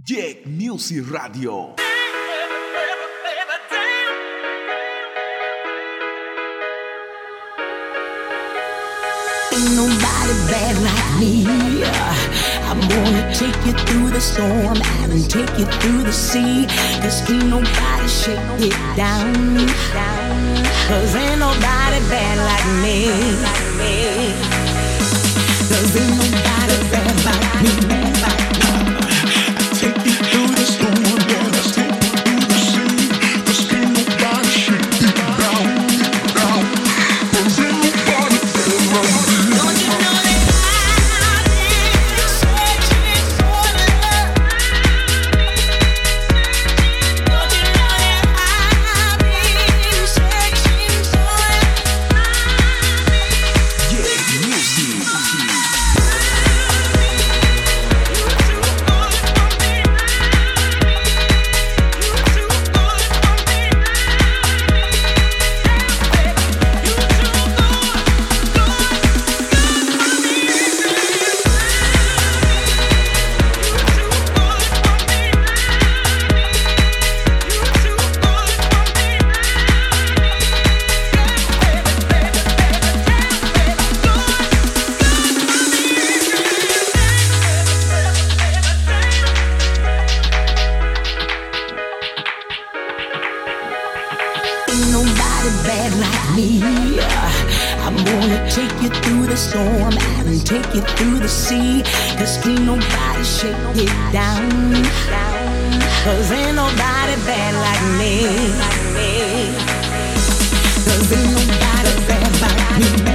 Jack Music Radio. Ain't nobody bad like me. I'm gonna take you through the storm and take you through the sea. Cause ain't nobody shake it down. Cause ain't nobody bad like me. Cause ain't nobody bad like me. Cause ain't nobody there me.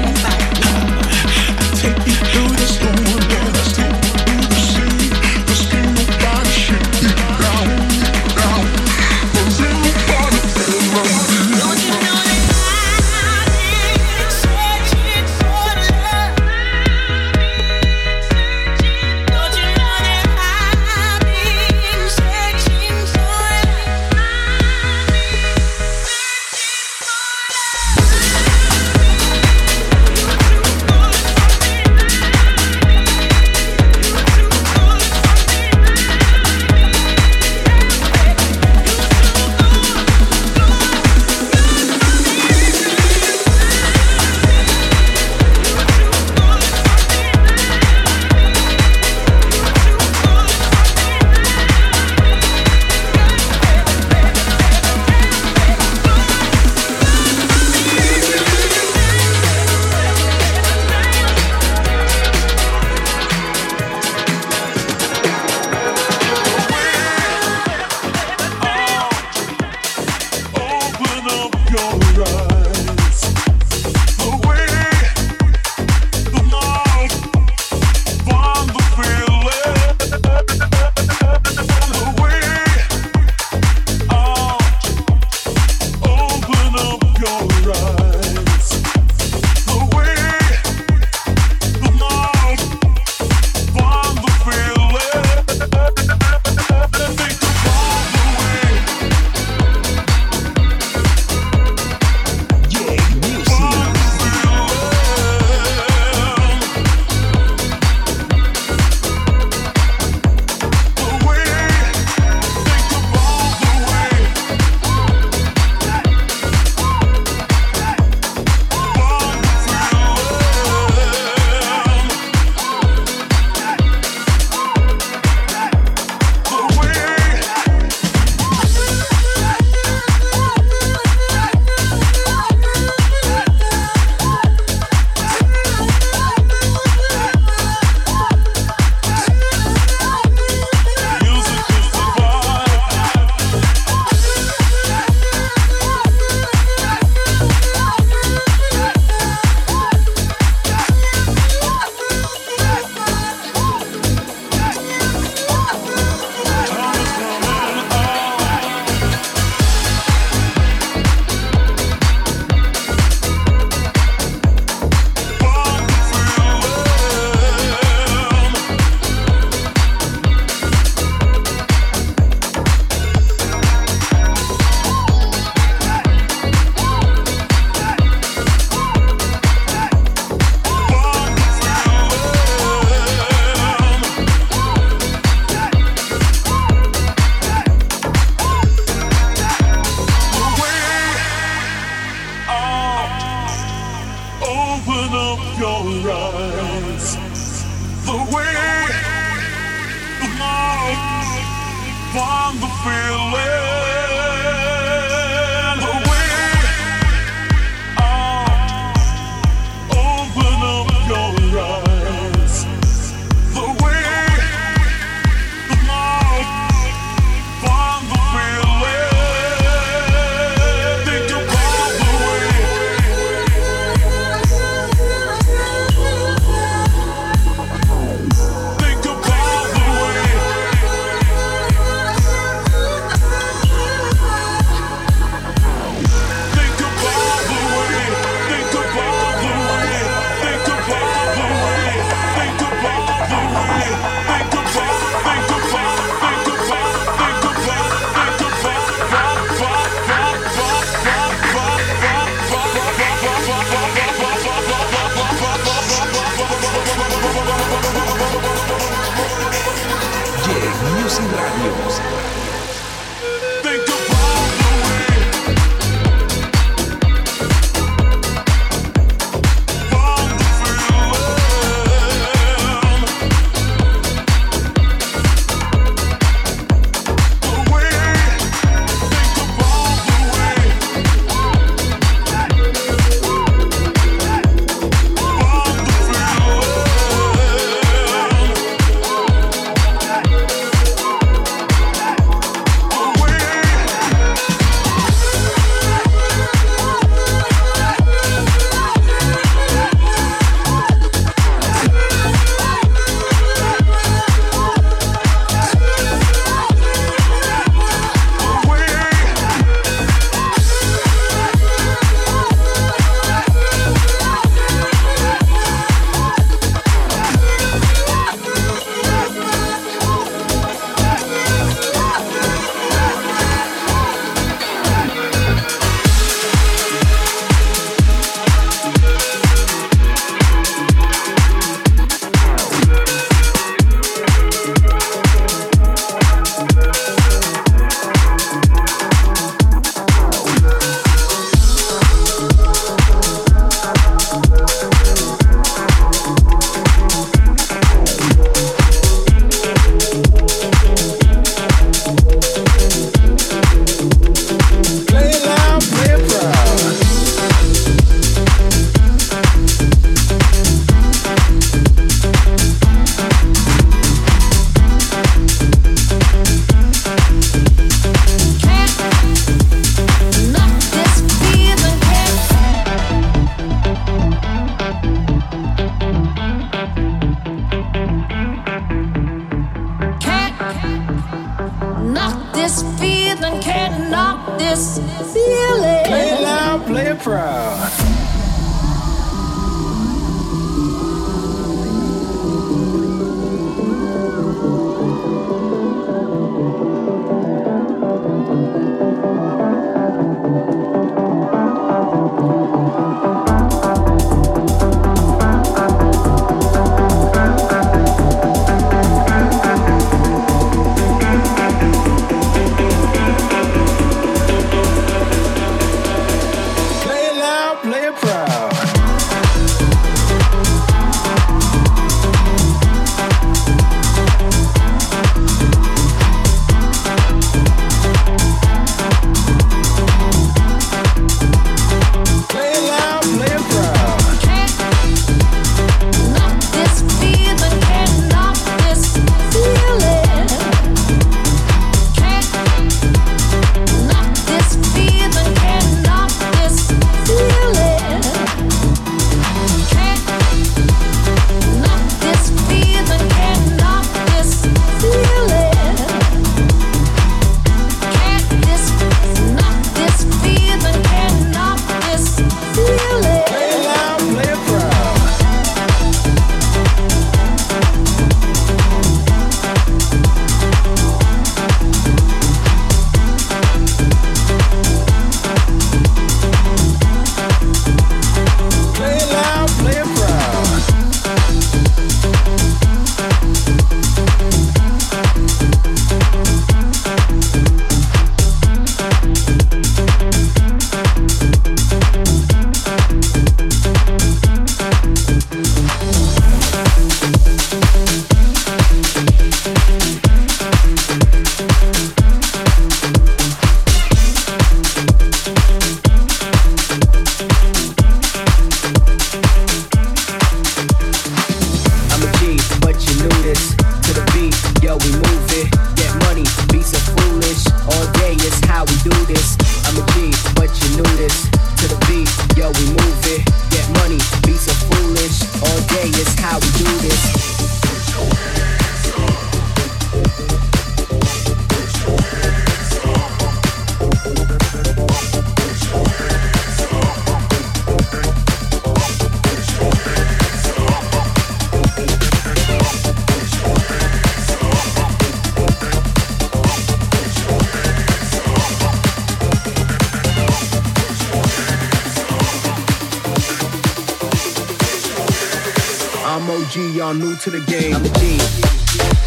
OG, y'all new to the game. I'm a G.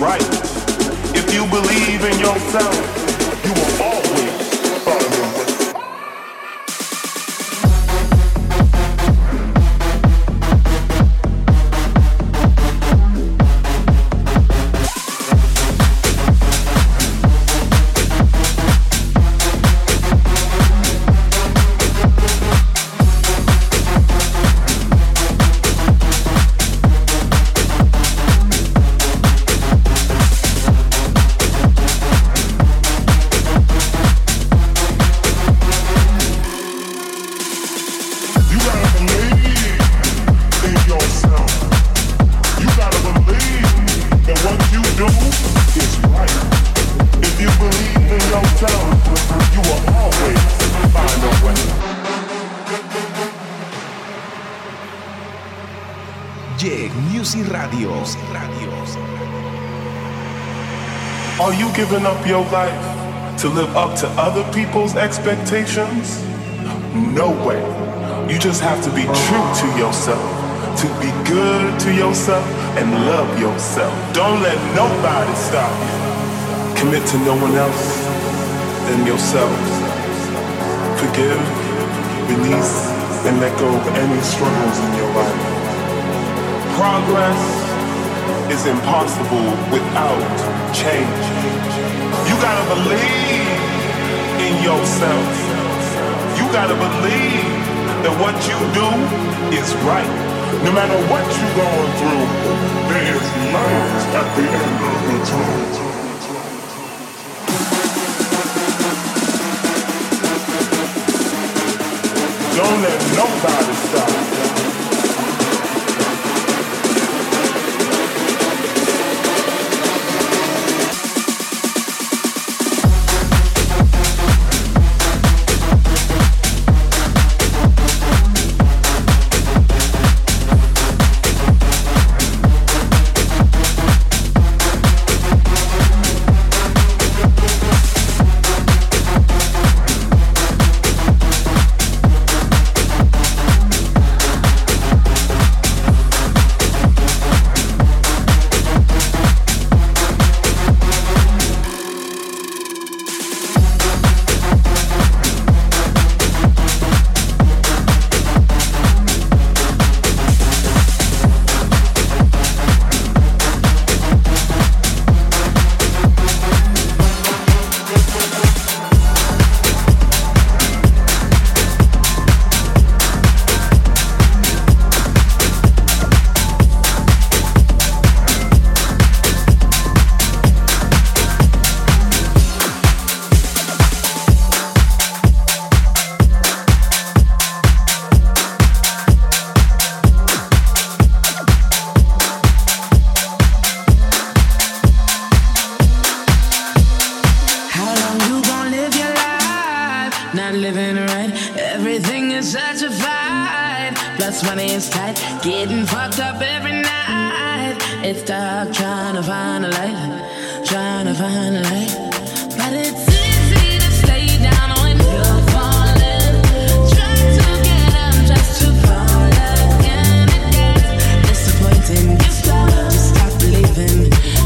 right. If you believe in yourself, to live up to other people's expectations? No way. You just have to be true to yourself, to be good to yourself and love yourself. Don't let nobody stop you. Commit to no one else than yourself. Forgive, release, and let go of any struggles in your life. Progress is impossible without change. You gotta believe in yourself. You gotta believe that what you do is right. No matter what you're going through, there is light at the end of the tunnel. Don't let nobody not living right. Everything is such a fight. Plus money is tight. Getting fucked up every night. It's dark trying to find a light. Trying to find a light. But it's easy to stay down when you're falling. To get up just to fall again. It gets disappointing. You stop, stop believing.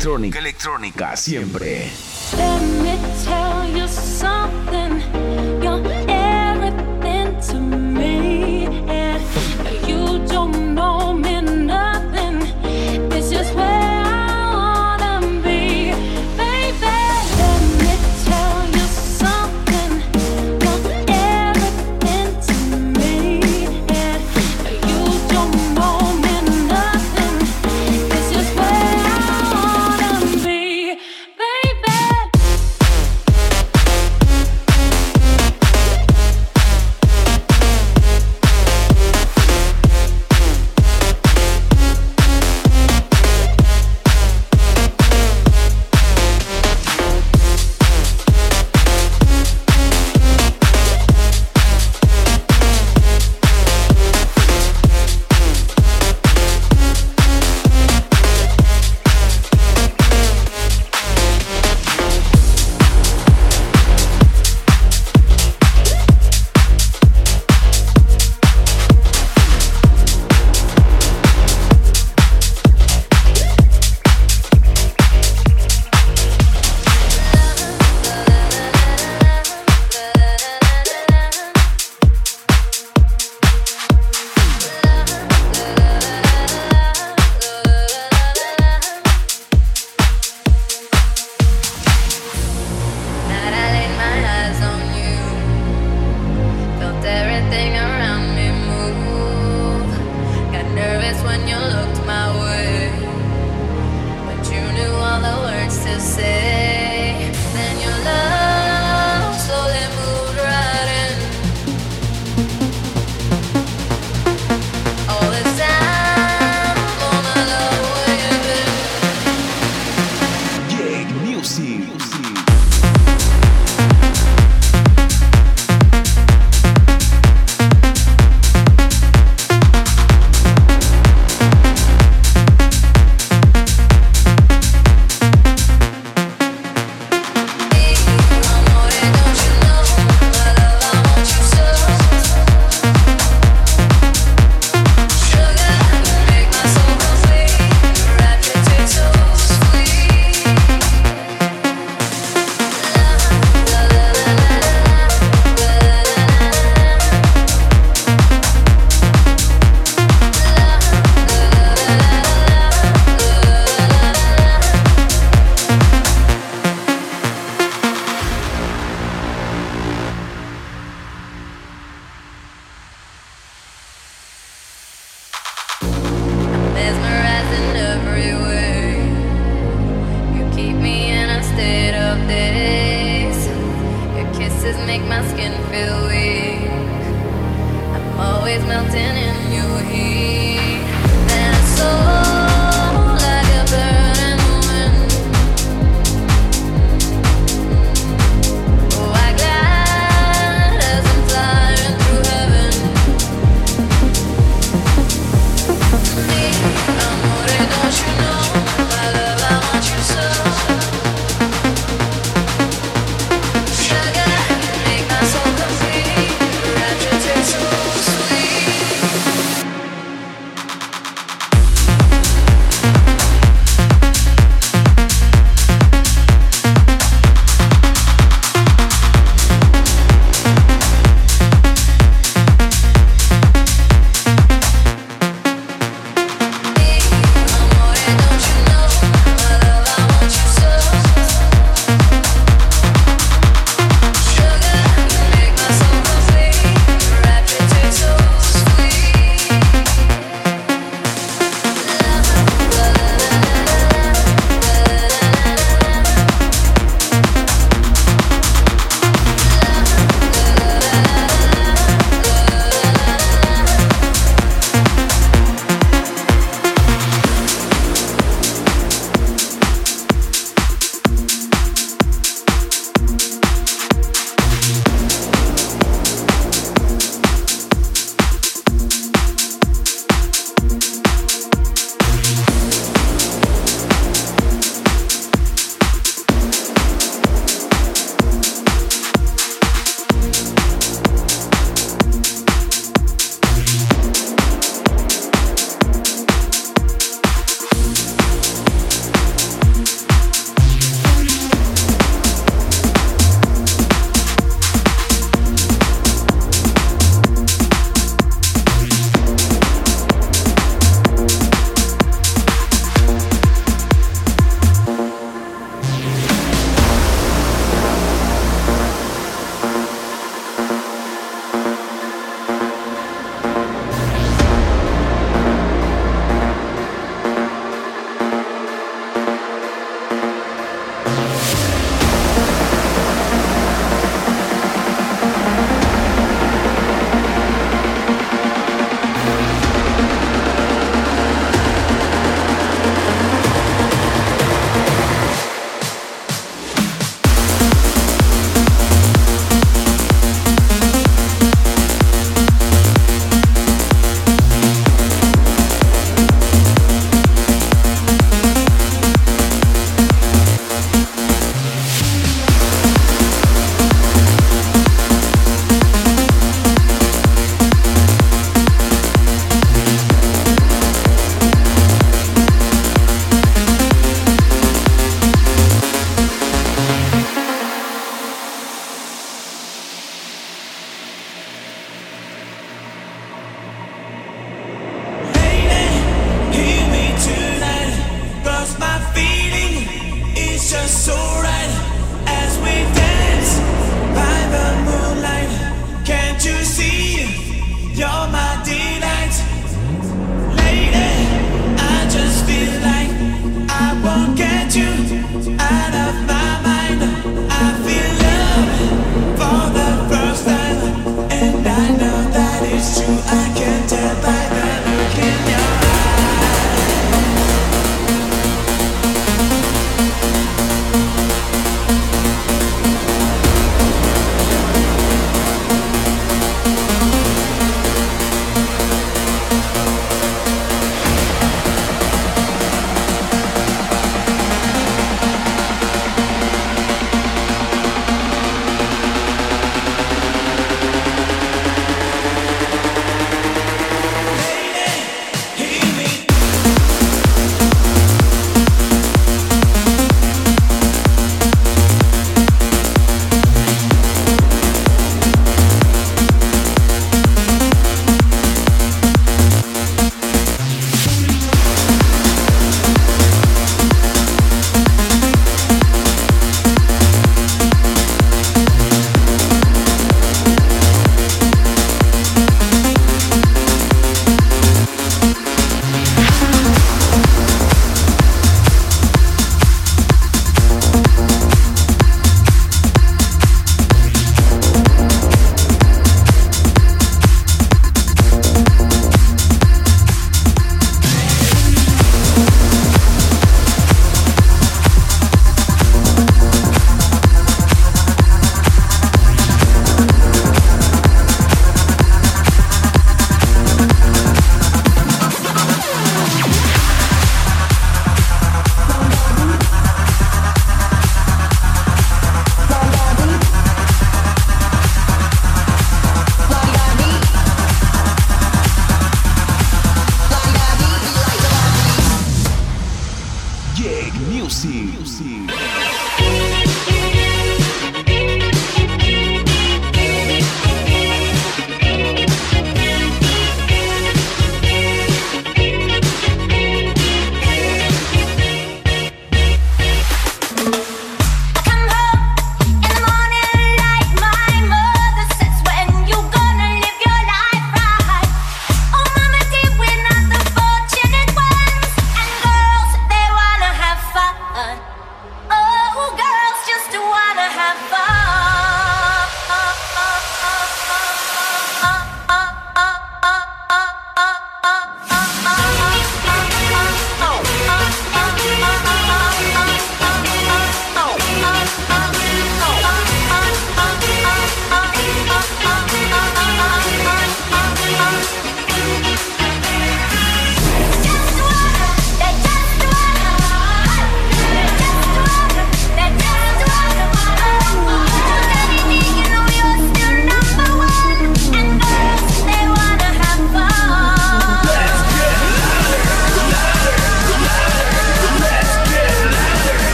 Electrónica. Electrónica siempre.